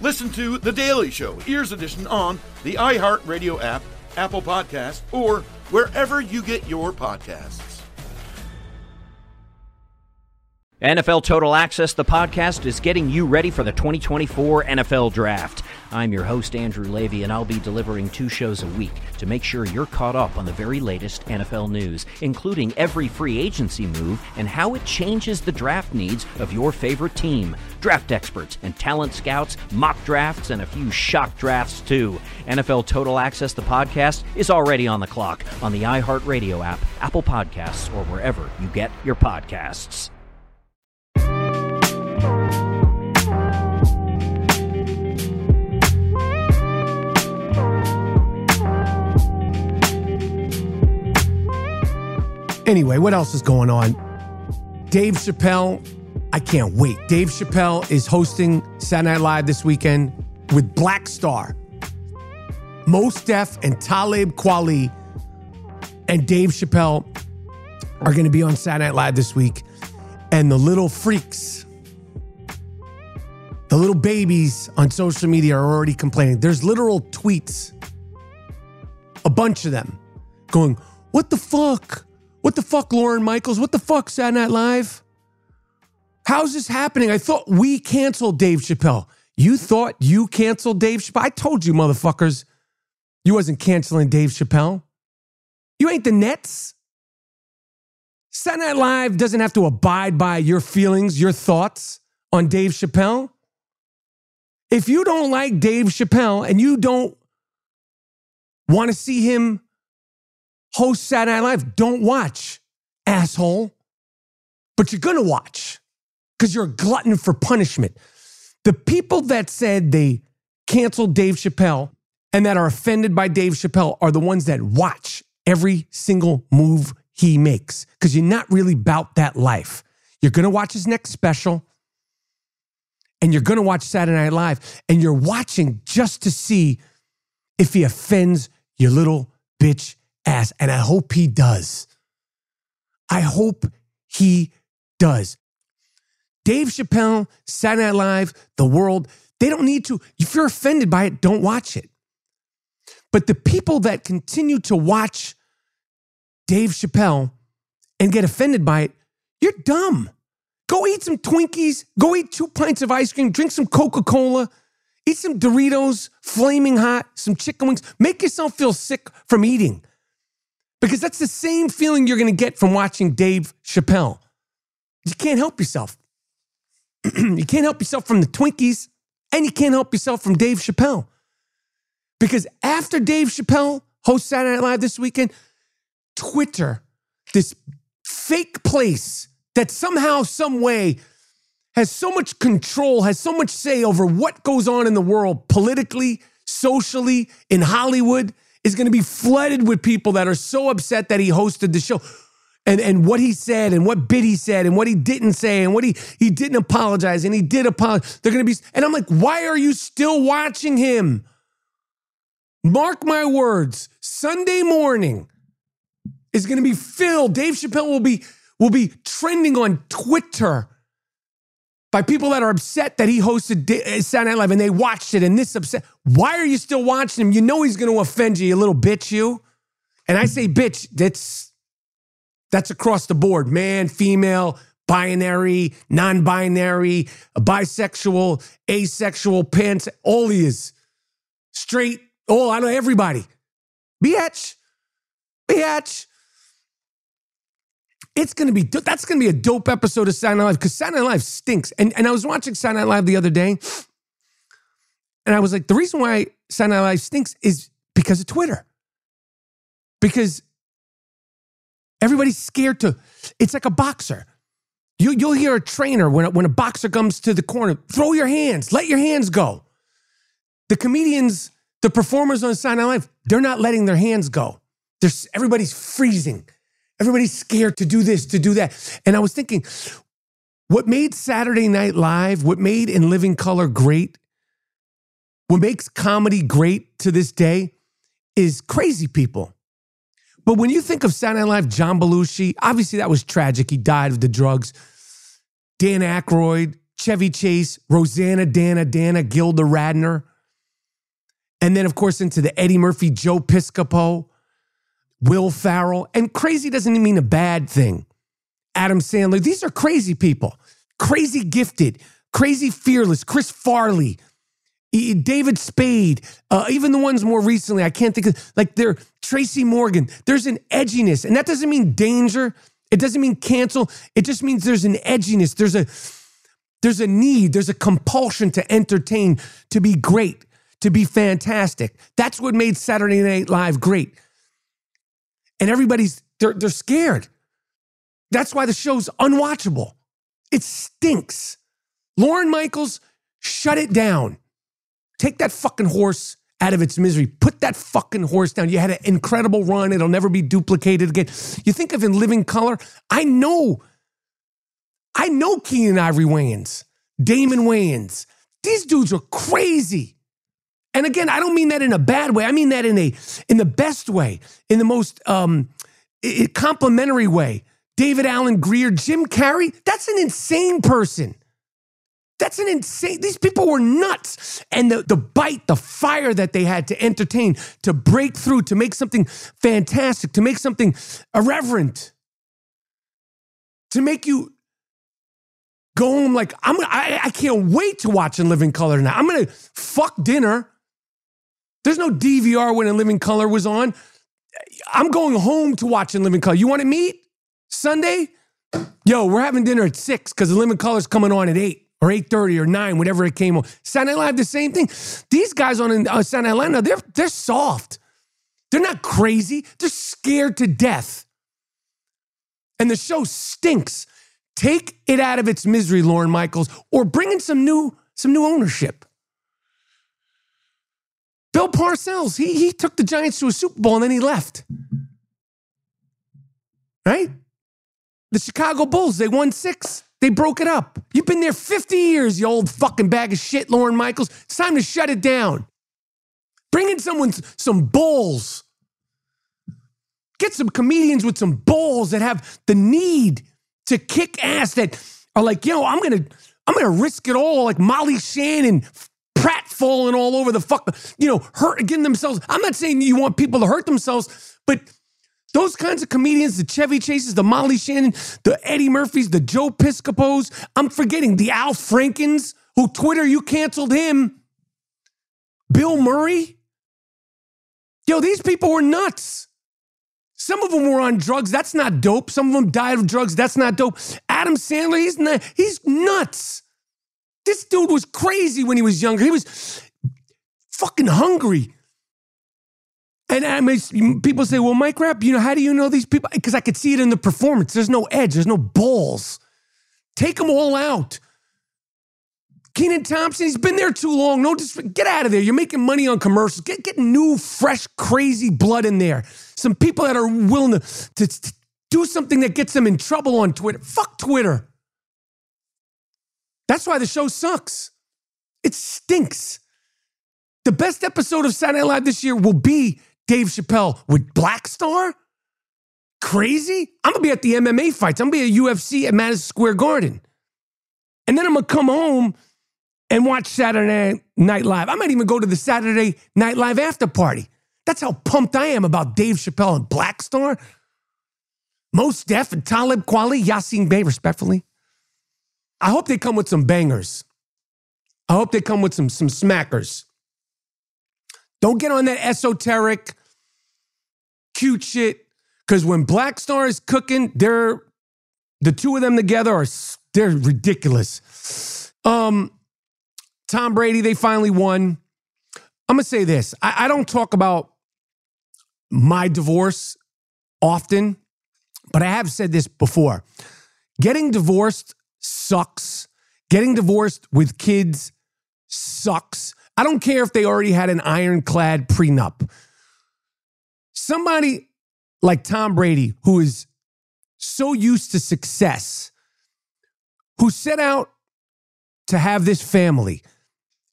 Listen to The Daily Show, Ears Edition, on the iHeartRadio app, Apple Podcast, or wherever you get your podcasts. NFL Total Access, the podcast, is getting you ready for the 2024 NFL Draft. I'm your host, Andrew Levy, and I'll be delivering two shows a week to make sure you're caught up on the very latest NFL news, including every free agency move and how it changes the draft needs of your favorite team. Draft experts and talent scouts, mock drafts, and a few shock drafts, too. NFL Total Access, the podcast, is already on the clock on the iHeartRadio app, Apple Podcasts, or wherever you get your podcasts. Anyway, what else is going on? Dave Chappelle, I can't wait. Dave Chappelle is hosting Saturday Night Live this weekend with Black Star, Mos Def, and Talib Kweli, and Dave Chappelle are going to be on Saturday Night Live this week. And the little freaks, the little babies on social media are already complaining. There's literal tweets, a bunch of them, going, What the fuck? What the fuck, Lorne Michaels? What the fuck, Saturday Night Live? How's this happening? I thought we canceled Dave Chappelle. You thought you canceled Dave Chappelle? I told you, motherfuckers, you wasn't canceling Dave Chappelle. You ain't the Nets. Saturday Night Live doesn't have to abide by your feelings, your thoughts on Dave Chappelle. If you don't like Dave Chappelle and you don't want to see him host Saturday Night Live, don't watch, asshole. But you're going to watch because you're a glutton for punishment. The people that said they canceled Dave Chappelle and that are offended by Dave Chappelle are the ones that watch every single move he makes because you're not really about that life. You're going to watch his next special and you're going to watch Saturday Night Live and you're watching just to see if he offends your little bitch ass. And I hope he does. I hope he does. Dave Chappelle, Saturday Night Live, The World, they don't need to. If you're offended by it, don't watch it. But the people that continue to watch Dave Chappelle and get offended by it, you're dumb. Go eat some Twinkies, go eat two pints of ice cream, drink some Coca Cola, eat some Doritos, flaming hot, some chicken wings. Make yourself feel sick from eating because that's the same feeling you're going to get from watching Dave Chappelle. You can't help yourself. you can't help yourself from the Twinkies, and you can't help yourself from Dave Chappelle. Because after Dave Chappelle hosts Saturday Night Live this weekend, Twitter, this fake place that somehow, some way has so much control, has so much say over what goes on in the world politically, socially, in Hollywood, is going to be flooded with people that are so upset that he hosted the show and, and what he said and what bit he said and what he didn't say and what he, he didn't apologize and he did apologize. They're to be, and I'm like, why are you still watching him? Mark my words, Sunday morning is to be filled. Dave Chappelle will be, will be trending on Twitter by people that are upset that he hosted uh, Saturday Night Live and they watched it and this upset. Why are you still watching him? You know he's to offend you, you little bitch, you. And I say bitch, that's that's across the board man, female, binary, non binary, bisexual, asexual, pants, all he is. Straight, all, I know everybody. Bitch, bitch. It's gonna be that's gonna be a dope episode of Saturday Night Live because Saturday Night Live stinks. And and I was watching Saturday Night Live the other day, and I was like, the reason why Saturday Night Live stinks is because of Twitter. Because Everybody's scared to. It's like a boxer. You, you'll hear a trainer when, when a boxer comes to the corner, throw your hands, let your hands go. The comedians, the performers on Saturday Night Live, they're not letting their hands go. There's, everybody's freezing. Everybody's scared to do this, to do that. And I was thinking, what made Saturday Night Live, what made In Living Color great, what makes comedy great to this day is crazy people. But when you think of Saturday Night Live, John Belushi, obviously that was tragic. He died of the drugs. Dan Aykroyd, Chevy Chase, Rosanna, Dana, Dana, Gilda Radner. And then, of course, into the Eddie Murphy, Joe Piscopo, Will Ferrell. And crazy doesn't mean a bad thing. Adam Sandler. These are crazy people, crazy gifted, crazy fearless. Chris Farley, David Spade, uh, even the ones more recently, I can't think of, like they're Tracy Morgan. There's an edginess, and that doesn't mean danger. It doesn't mean cancel. It just means there's an edginess. There's a there's a need. There's a compulsion to entertain, to be great, to be fantastic. That's what made Saturday Night Live great. And everybody's they're they're scared. That's why the show's unwatchable. It stinks. Lorne Michaels, shut it down. Take that fucking horse out of its misery. Put that fucking horse down. You had an incredible run. It'll never be duplicated again. You think of in living color, I know, I know Keenen Ivory Wayans, Damon Wayans. These dudes are crazy. And again, I don't mean that in a bad way. I mean that in a in the best way, in the most um complimentary way. David Alan Grier, Jim Carrey, that's an insane person. That's an insane. These people were nuts. And the, the bite, the fire that they had to entertain, to break through, to make something fantastic, to make something irreverent, to make you go home like I'm. I, I can't wait to watch In Living Color now. I'm gonna fuck dinner. There's no DVR when In Living Color was on. I'm going home to watch In Living Color. You want to meet Sunday? Yo, we're having dinner at six because In Living Color's coming on at eight or eight thirty or nine, whatever it came on. Saturday Night Live, the same thing. These guys on uh, Saturday Night Live, they're they're soft. They're not crazy. They're scared to death. And the show stinks. Take it out of its misery, Lorne Michaels, or bring in some new some new ownership. Bill Parcells, he, he took the Giants to a Super Bowl and then he left. Right? The Chicago Bulls, they won six. They broke it up. You've been there 50 years, you old fucking bag of shit, Lorne Michaels. It's time to shut it down. Bring in someone, some bulls. Get some comedians with some balls that have the need to kick ass that are like, yo, I'm gonna, I'm gonna risk it all, like Molly Shannon, Pratt falling all over the fuck, you know, hurt getting themselves. I'm not saying you want people to hurt themselves, but those kinds of comedians, the Chevy Chases, the Molly Shannon, the Eddie Murphys, the Joe Piscopos, I'm forgetting the Al Frankens, who Twitter, you canceled him. Bill Murray. Yo, these people were nuts. Some of them were on drugs. That's not dope. Some of them died of drugs. That's not dope. Adam Sandler, he's not, he's nuts. This dude was crazy when he was younger. He was fucking hungry. And I mean, people say, well, Mike Rapp, you know, how do you know these people? Because I could see it in the performance. There's no edge, there's no balls. Take them all out. Kenan Thompson, he's been there too long. No, just get out of there. You're making money on commercials. Get get new, fresh, crazy blood in there. Some people that are willing to, to, to do something that gets them in trouble on Twitter. Fuck Twitter. That's why the show sucks. It stinks. The best episode of Saturday Night Live this year will be Dave Chappelle with Black Star. Crazy? I'm gonna be at the MMA fights. I'm gonna be at UFC at Madison Square Garden. And then I'm gonna come home and watch Saturday Night Live. I might even go to the Saturday Night Live after party. That's how pumped I am about Dave Chappelle and Black Star. Mos Def and Talib Kweli, Yasin Bey, respectfully. I hope they come with some bangers. I hope they come with some, some smackers. Don't get on that esoteric, cute shit. Because when Black Star is cooking, they're the two of them together are they're ridiculous. Um, Tom Brady, they finally won. I'm gonna say this. I, I don't talk about my divorce often, but I have said this before. Getting divorced sucks. Getting divorced with kids sucks. I don't care if they already had an ironclad prenup. Somebody like Tom Brady, who is so used to success, who set out to have this family,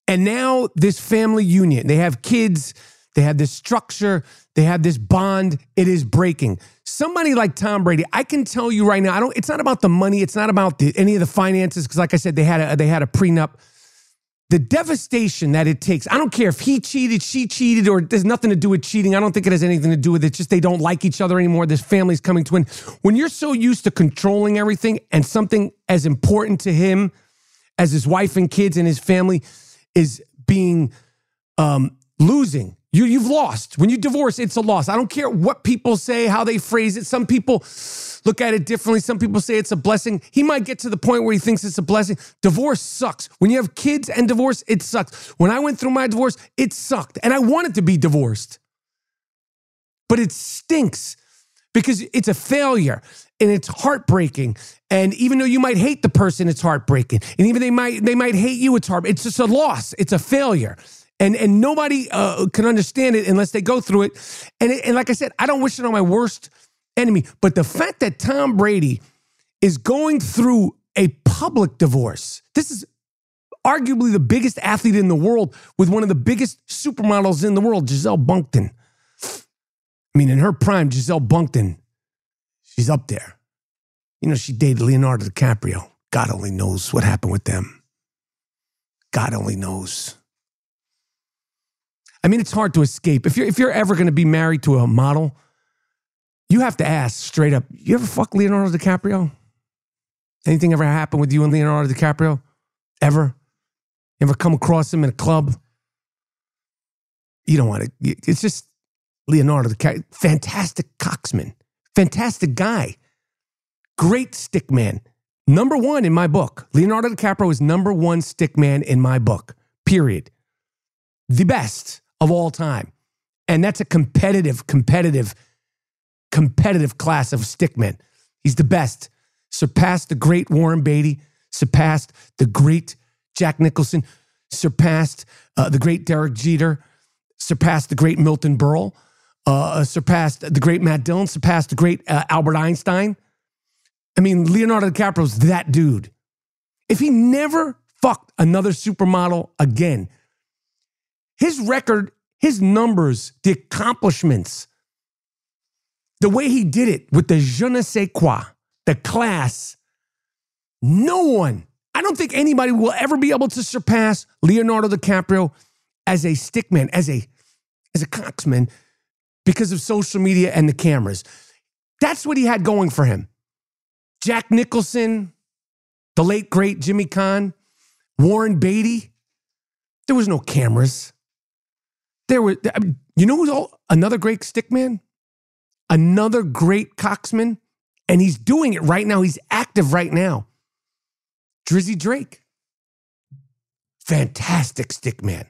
and now this family union, they have kids, they have this structure, they have this bond, it is breaking. Somebody like Tom Brady, I can tell you right now, I don't. It's not about the money, it's not about the, any of the finances, because like I said, they had a, they had a prenup the devastation that it takes. I don't care if he cheated, she cheated, or there's nothing to do with cheating. I don't think it has anything to do with it. It's just they don't like each other anymore. This family's coming to an. When you're so used to controlling everything and something as important to him as his wife and kids and his family is being um, losing. You, you've lost. When you divorce, it's a loss. I don't care what people say, how they phrase it. Some people look at it differently. Some people say it's a blessing. He might get to the point where he thinks it's a blessing. Divorce sucks. When you have kids and divorce, it sucks. When I went through my divorce, it sucked. And I wanted to be divorced. But it stinks because it's a failure and it's heartbreaking. And even though you might hate the person, it's heartbreaking. And even they might they might hate you, it's hard. It's just a loss. It's a failure. And, and nobody uh, can understand it unless they go through it. And, and like I said, I don't wish it on my worst enemy. But the fact that Tom Brady is going through a public divorce, this is arguably the biggest athlete in the world with one of the biggest supermodels in the world, Gisele Bündchen. I mean, in her prime, Gisele Bündchen, she's up there. You know, she dated Leonardo DiCaprio. God only knows what happened with them. God only knows. I mean, it's hard to escape. If you're if you're ever going to be married to a model, you have to ask straight up, you ever fuck Leonardo DiCaprio? Anything ever happened with you and Leonardo DiCaprio? Ever? Ever come across him in a club? You don't want to. It's just Leonardo DiCaprio, fantastic coxman, fantastic guy, great stick man. Number one in my book. Leonardo DiCaprio is number one stick man in my book, period. The best of all time. And that's a competitive, competitive, competitive class of stickmen. He's the best. Surpassed the great Warren Beatty, surpassed the great Jack Nicholson, surpassed uh, the great Derek Jeter, surpassed the great Milton Berle, uh, surpassed the great Matt Dillon, surpassed the great uh, Albert Einstein. I mean, Leonardo DiCaprio's that dude. If he never fucked another supermodel again, his record, his numbers, the accomplishments, the way he did it with the je ne sais quoi, the class, no one, I don't think anybody will ever be able to surpass Leonardo DiCaprio as a stickman, as a as a coxman, because of social media and the cameras. That's what he had going for him. Jack Nicholson, the late great Jimmy Caan, Warren Beatty. There was no cameras. There was, I you know who's all, another great stickman? Another great coxman, and he's doing it right now. He's active right now. Drizzy Drake. Fantastic stickman.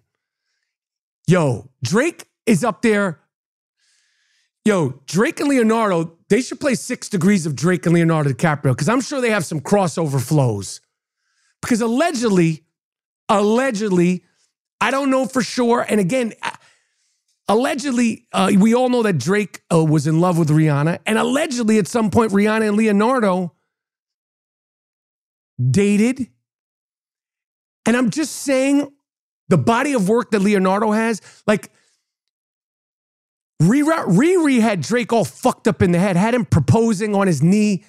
Yo, Drake is up there. Yo, Drake and Leonardo, they should play Six Degrees of Drake and Leonardo DiCaprio because I'm sure they have some crossover flows. Because allegedly, allegedly, I don't know for sure. And again, allegedly, uh, we all know that Drake uh, was in love with Rihanna. And allegedly, at some point, Rihanna and Leonardo dated. And I'm just saying the body of work that Leonardo has, like, Riri had Drake all fucked up in the head, had him proposing on his knee.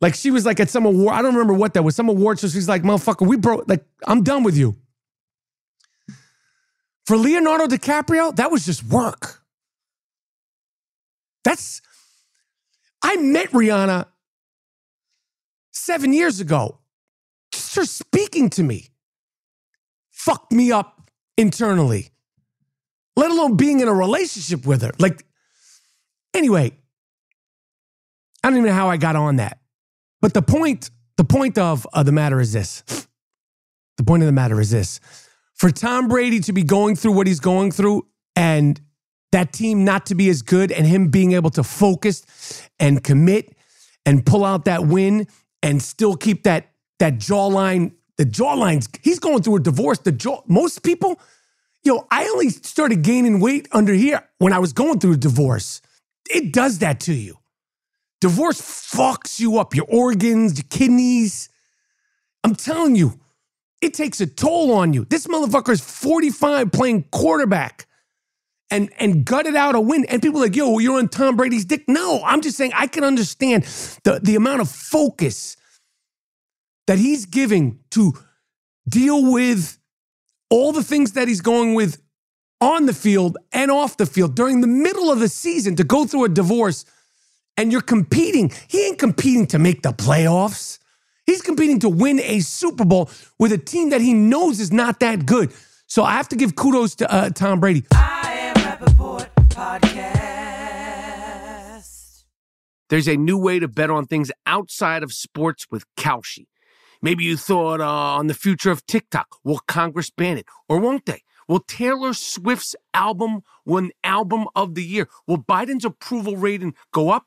Like she was like at some award, I don't remember what that was, some award show. She's like, motherfucker, we broke, like, I'm done with you. For Leonardo DiCaprio, that was just work. That's, I met Rihanna seven years ago. Just her speaking to me fucked me up internally let alone being in a relationship with her. Like, anyway, I don't even know how I got on that. But the point, the point of the matter is this. The point of the matter is this. For Tom Brady to be going through what he's going through and that team not to be as good and him being able to focus and commit and pull out that win and still keep that that jawline, the jawlines, he's going through a divorce. The jaw, most people, Yo, I only started gaining weight under here when I was going through a divorce. It does that to you. Divorce fucks you up, your organs, your kidneys. I'm telling you, it takes a toll on you. This motherfucker is 45 playing quarterback and and gutted out a win. And people are like, yo, you're on Tom Brady's dick. No, I'm just saying I can understand the, the amount of focus that he's giving to deal with all the things that he's going with on the field and off the field during the middle of the season to go through a divorce and you're competing. He ain't competing to make the playoffs. He's competing to win a Super Bowl with a team that he knows is not that good. So I have to give kudos to uh, Tom Brady. There's a new way to bet on things outside of sports with Kalshi. Maybe you thought uh, on the future of TikTok. Will Congress ban it or won't they? Will Taylor Swift's album win Album of the Year? Will Biden's approval rating go up?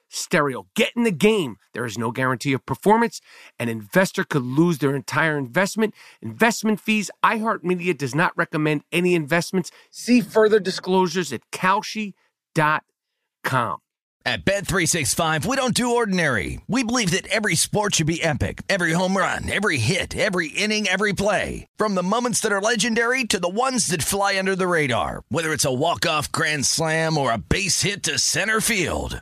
Get in the game. There is no guarantee of performance. An investor could lose their entire investment. Investment fees. iHeartMedia does not recommend any investments. See further disclosures at kalshi.com. At Bet365, we don't do ordinary. We believe that every sport should be epic. Every home run, every hit, every inning, every play. From the moments that are legendary to the ones that fly under the radar. Whether it's a walk-off grand slam or a base hit to center field.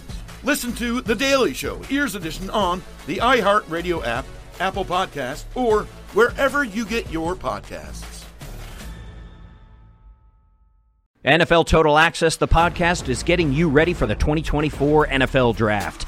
Listen to The Daily Show, Ears Edition, on the iHeartRadio app, Apple Podcast, or wherever you get your podcasts. NFL Total Access, the podcast, is getting you ready for the 2024 NFL Draft.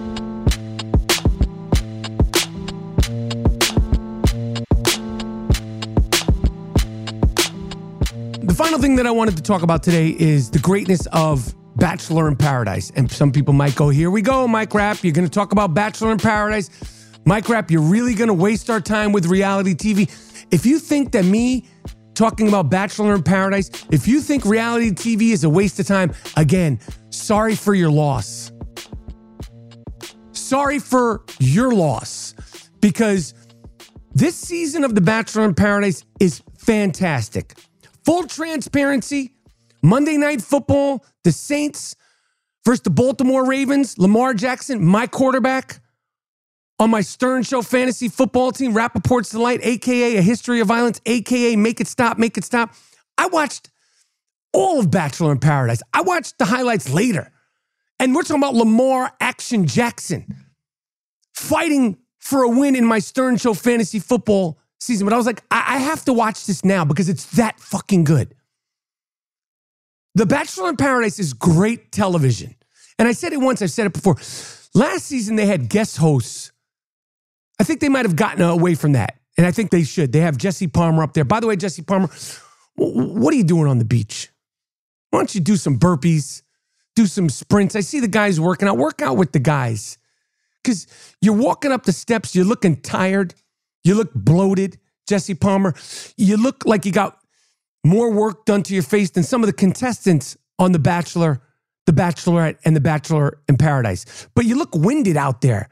The final thing that I wanted to talk about today is the greatness of Bachelor in Paradise. And some people might go, Here we go, Mike Rapp. You're going to talk about Bachelor in Paradise. Mike Rapp, you're really going to waste our time with reality TV. If you think that me talking about Bachelor in Paradise, if you think reality TV is a waste of time, again, sorry for your loss. Sorry for your loss because this season of The Bachelor in Paradise is fantastic. Full transparency, Monday Night Football, the Saints versus the Baltimore Ravens, Lamar Jackson, my quarterback on my Stern Show fantasy football team, Rapaport's Delight, AKA A History of Violence, AKA Make It Stop, Make It Stop. I watched all of Bachelor in Paradise. I watched the highlights later. And we're talking about Lamar Action Jackson fighting for a win in my Stern Show fantasy football season. But I was like, I, I have to watch this now because it's that fucking good. The Bachelor in Paradise is great television. And I said it once, I've said it before. Last season, they had guest hosts. I think they might have gotten away from that. And I think they should. They have Jesse Palmer up there. By the way, Jesse Palmer, what are you doing on the beach? Why don't you do some burpees, do some sprints? I see the guys working out. Work out with the guys. Because you're walking up the steps, you're looking tired, you look bloated, Jesse Palmer. You look like you got more work done to your face than some of the contestants on The Bachelor, The Bachelorette, and The Bachelor in Paradise. But you look winded out there.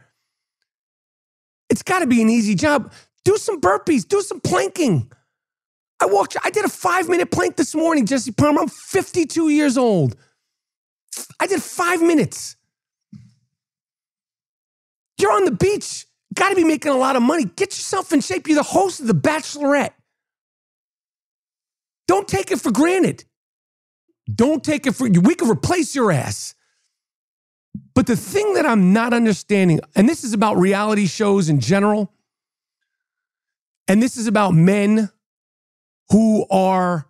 It's got to be an easy job. Do some burpees, do some planking. I walked, I did a five minute plank this morning, Jesse Palmer. I'm 52 years old. I did five minutes. You're on the beach, got to be making a lot of money. Get yourself in shape. You're the host of The Bachelorette. Don't take it for granted. Don't take it for we can replace your ass. But the thing that I'm not understanding, and this is about reality shows in general, and this is about men who are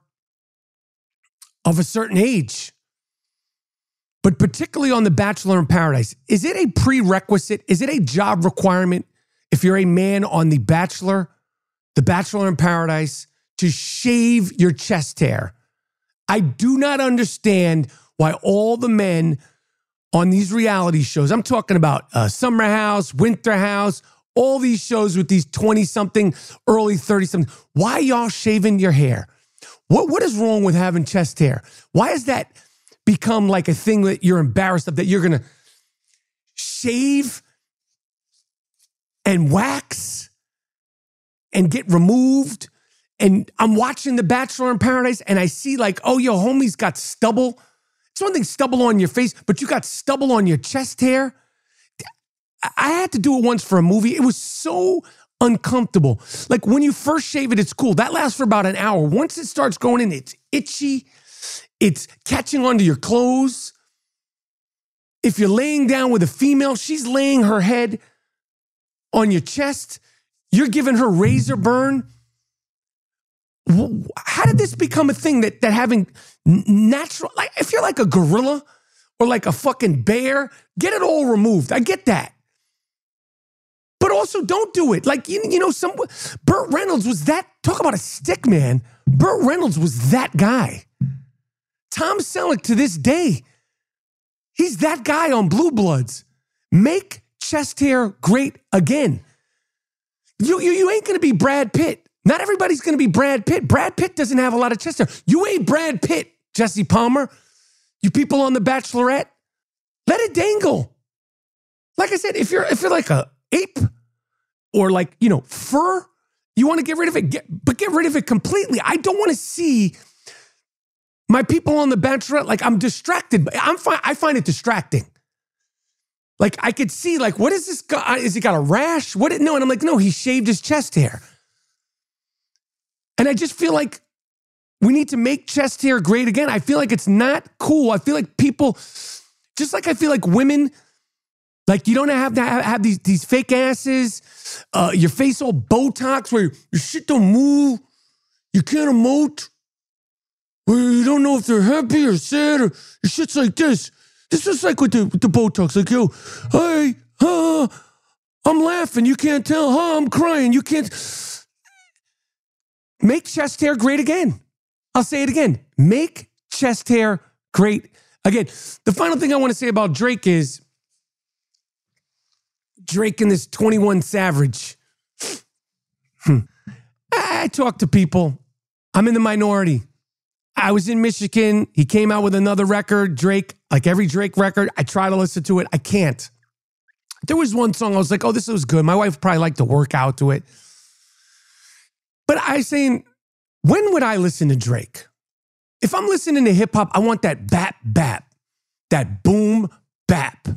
of a certain age, but particularly on The Bachelor in Paradise, is it a prerequisite? Is it a job requirement if you're a man on The Bachelor, The Bachelor in Paradise, to shave your chest hair? I do not understand why all the men on these reality shows, I'm talking about uh, Summer House, Winter House, all these shows with these 20 something, early 30 something, why y'all shaving your hair? What, what is wrong with having chest hair? Why has that become like a thing that you're embarrassed of, that you're gonna shave and wax and get removed? And I'm watching The Bachelor in Paradise and I see like, oh, your homie's got stubble. It's one thing stubble on your face, but you got stubble on your chest hair. I had to do it once for a movie. It was so uncomfortable. Like when you first shave it, it's cool. That lasts for about an hour. Once it starts going in, it's itchy. It's catching onto your clothes. If you're laying down with a female, she's laying her head on your chest. You're giving her razor burn. How did this become a thing that that having natural like if you're like a gorilla or like a fucking bear, get it all removed. I get that. But also don't do it. Like you, you know, some Burt Reynolds was that talk about a stick man. Burt Reynolds was that guy. Tom Selleck to this day, he's that guy on Blue Bloods. Make chest hair great again. You, you, you ain't gonna be Brad Pitt. Not everybody's gonna be Brad Pitt. Brad Pitt doesn't have a lot of chest hair. You ain't Brad Pitt, Jesse Palmer. You people on The Bachelorette, let it dangle. Like I said, if you're if you're like a ape or like, you know, fur, you want to get rid of it, get, but get rid of it completely. I don't want to see my people on the Bachelorette, like I'm distracted. I'm fine. I find it distracting. Like I could see, like, what is this guy? Is he got a rash? What? No, and I'm like, no, he shaved his chest hair. And I just feel like we need to make chest hair great again. I feel like it's not cool. I feel like people, just like I feel like women, like you don't have to have, have these these fake asses, uh, your face all Botox where your shit don't move, you can't emote, where you don't know if they're happy or sad or your shit's like this. This is like with the with the Botox, like yo, hey, huh, I'm laughing, you can't tell, huh? I'm crying, you can't. Make chest hair great again. I'll say it again. Make chest hair great again. The final thing I want to say about Drake is Drake and this 21 Savage. Hmm. I talk to people. I'm in the minority. I was in Michigan. He came out with another record, Drake, like every Drake record. I try to listen to it. I can't. There was one song I was like, oh, this was good. My wife probably liked to work out to it. But I saying, when would I listen to Drake? If I'm listening to hip hop, I want that bap bap, that boom bap,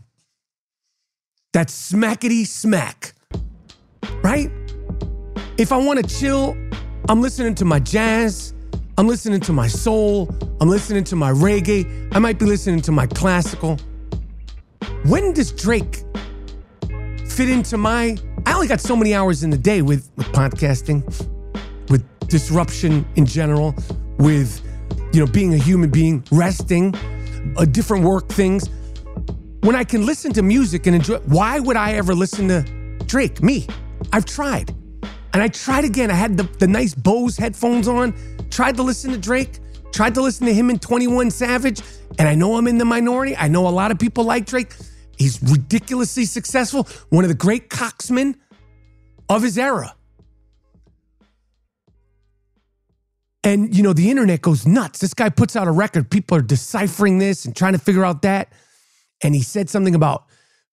that smackety smack, right? If I want to chill, I'm listening to my jazz, I'm listening to my soul, I'm listening to my reggae, I might be listening to my classical. When does Drake fit into my? I only got so many hours in the day with, with podcasting with disruption in general, with you know being a human being, resting, uh, different work things. When I can listen to music and enjoy, why would I ever listen to Drake? Me, I've tried, and I tried again. I had the, the nice Bose headphones on, tried to listen to Drake, tried to listen to him in 21 Savage, and I know I'm in the minority. I know a lot of people like Drake. He's ridiculously successful, one of the great coxmen of his era. And, you know, the internet goes nuts. This guy puts out a record. People are deciphering this and trying to figure out that. And he said something about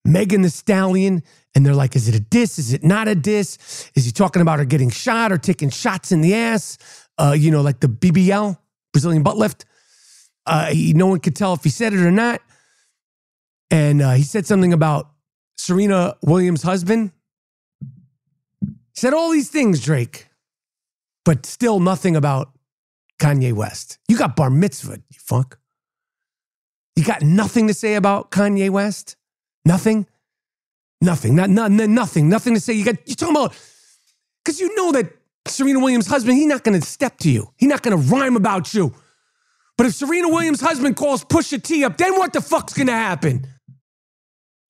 Megan Thee Stallion. And they're like, is it a diss? Is it not a diss? Is he talking about her getting shot or taking shots in the ass? Uh, you know, like the BBL, Brazilian butt lift. Uh, he, no one could tell if he said it or not. And uh, he said something about Serena Williams' husband. He said all these things, Drake, but still nothing about Kanye West. You got bar mitzvah, you fuck. You got nothing to say about Kanye West? Nothing? Nothing. Not, not, nothing. Nothing to say. You got you talking about because you know that Serena Williams' husband, he's not gonna step to you. He's not gonna rhyme about you. But if Serena Williams' husband calls Pusha T up, then what the fuck's gonna happen?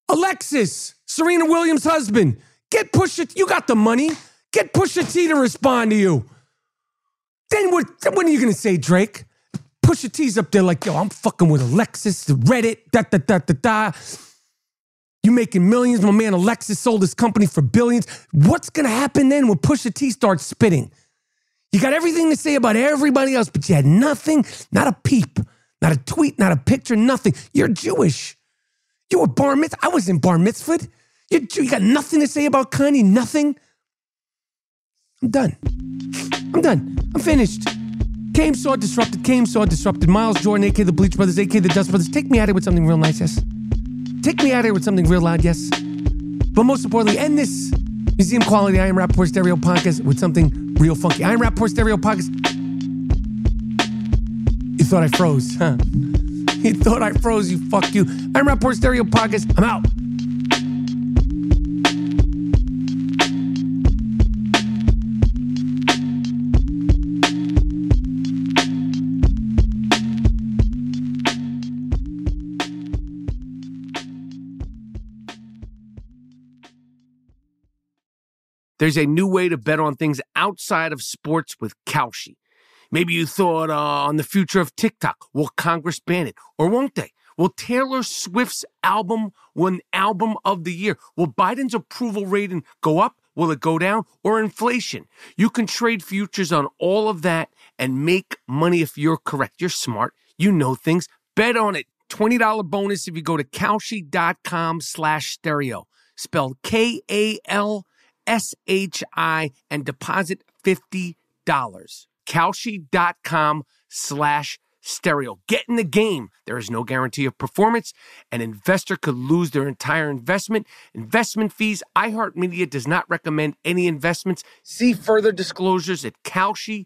Alexis, Serena Williams' husband, get Pusha. T you got the money. Get Pusha T to respond to you. Then what, what are you going to say, Drake? Pusha T's up there like, yo, I'm fucking with Alexis, Reddit, da da da da da. You making millions. My man Alexis sold his company for billions. What's going to happen then when Pusha T starts spitting? You got everything to say about everybody else, but you had nothing, not a peep, not a tweet, not a picture, nothing. You're Jewish. You were bar mitzvah. I was in bar mitzvah. You, you got nothing to say about Kanye, nothing. I'm done. I'm done. I'm finished. Came, saw, disrupted, came, saw, disrupted. Miles Jordan, AK the Bleach Brothers, AK the Dust Brothers. Take me out here with something real nice, yes? Take me out here with something real loud, yes? But most importantly, end this Museum quality I Am Rapaport Stereo podcast with something real funky. I Am Rapaport Stereo podcast. You thought I froze, huh? You thought I froze, you fuck you. I Am Rapaport Stereo podcast. I'm out. There's a new way to bet on things outside of sports with Kalshi. Maybe you thought uh, on the future of TikTok. Will Congress ban it? Or won't they? Will Taylor Swift's album win Album of the Year? Will Biden's approval rating go up? Will it go down? Or inflation? You can trade futures on all of that and make money if you're correct. You're smart. You know things. Bet on it. $20 bonus if you go to Kalshi.com slash stereo. Spelled K-A-L S H I and deposit $50. Kalshi.com slash stereo. Get in the game. There is no guarantee of performance. An investor could lose their entire investment. Investment fees. iHeartMedia does not recommend any investments. See further disclosures at Kalshi.com.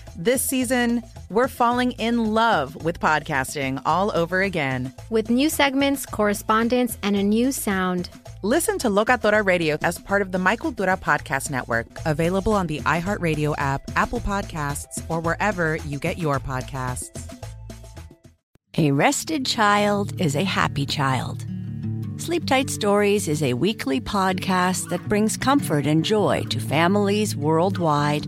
This season, we're falling in love with podcasting all over again. With new segments, correspondence, and a new sound. Listen to Locatora Radio as part of the Mic Cultura Podcast Network, available on the iHeartRadio app, Apple Podcasts, or wherever you get your podcasts. A rested child is a happy child. Sleep Tight Stories is a weekly podcast that brings comfort and joy to families worldwide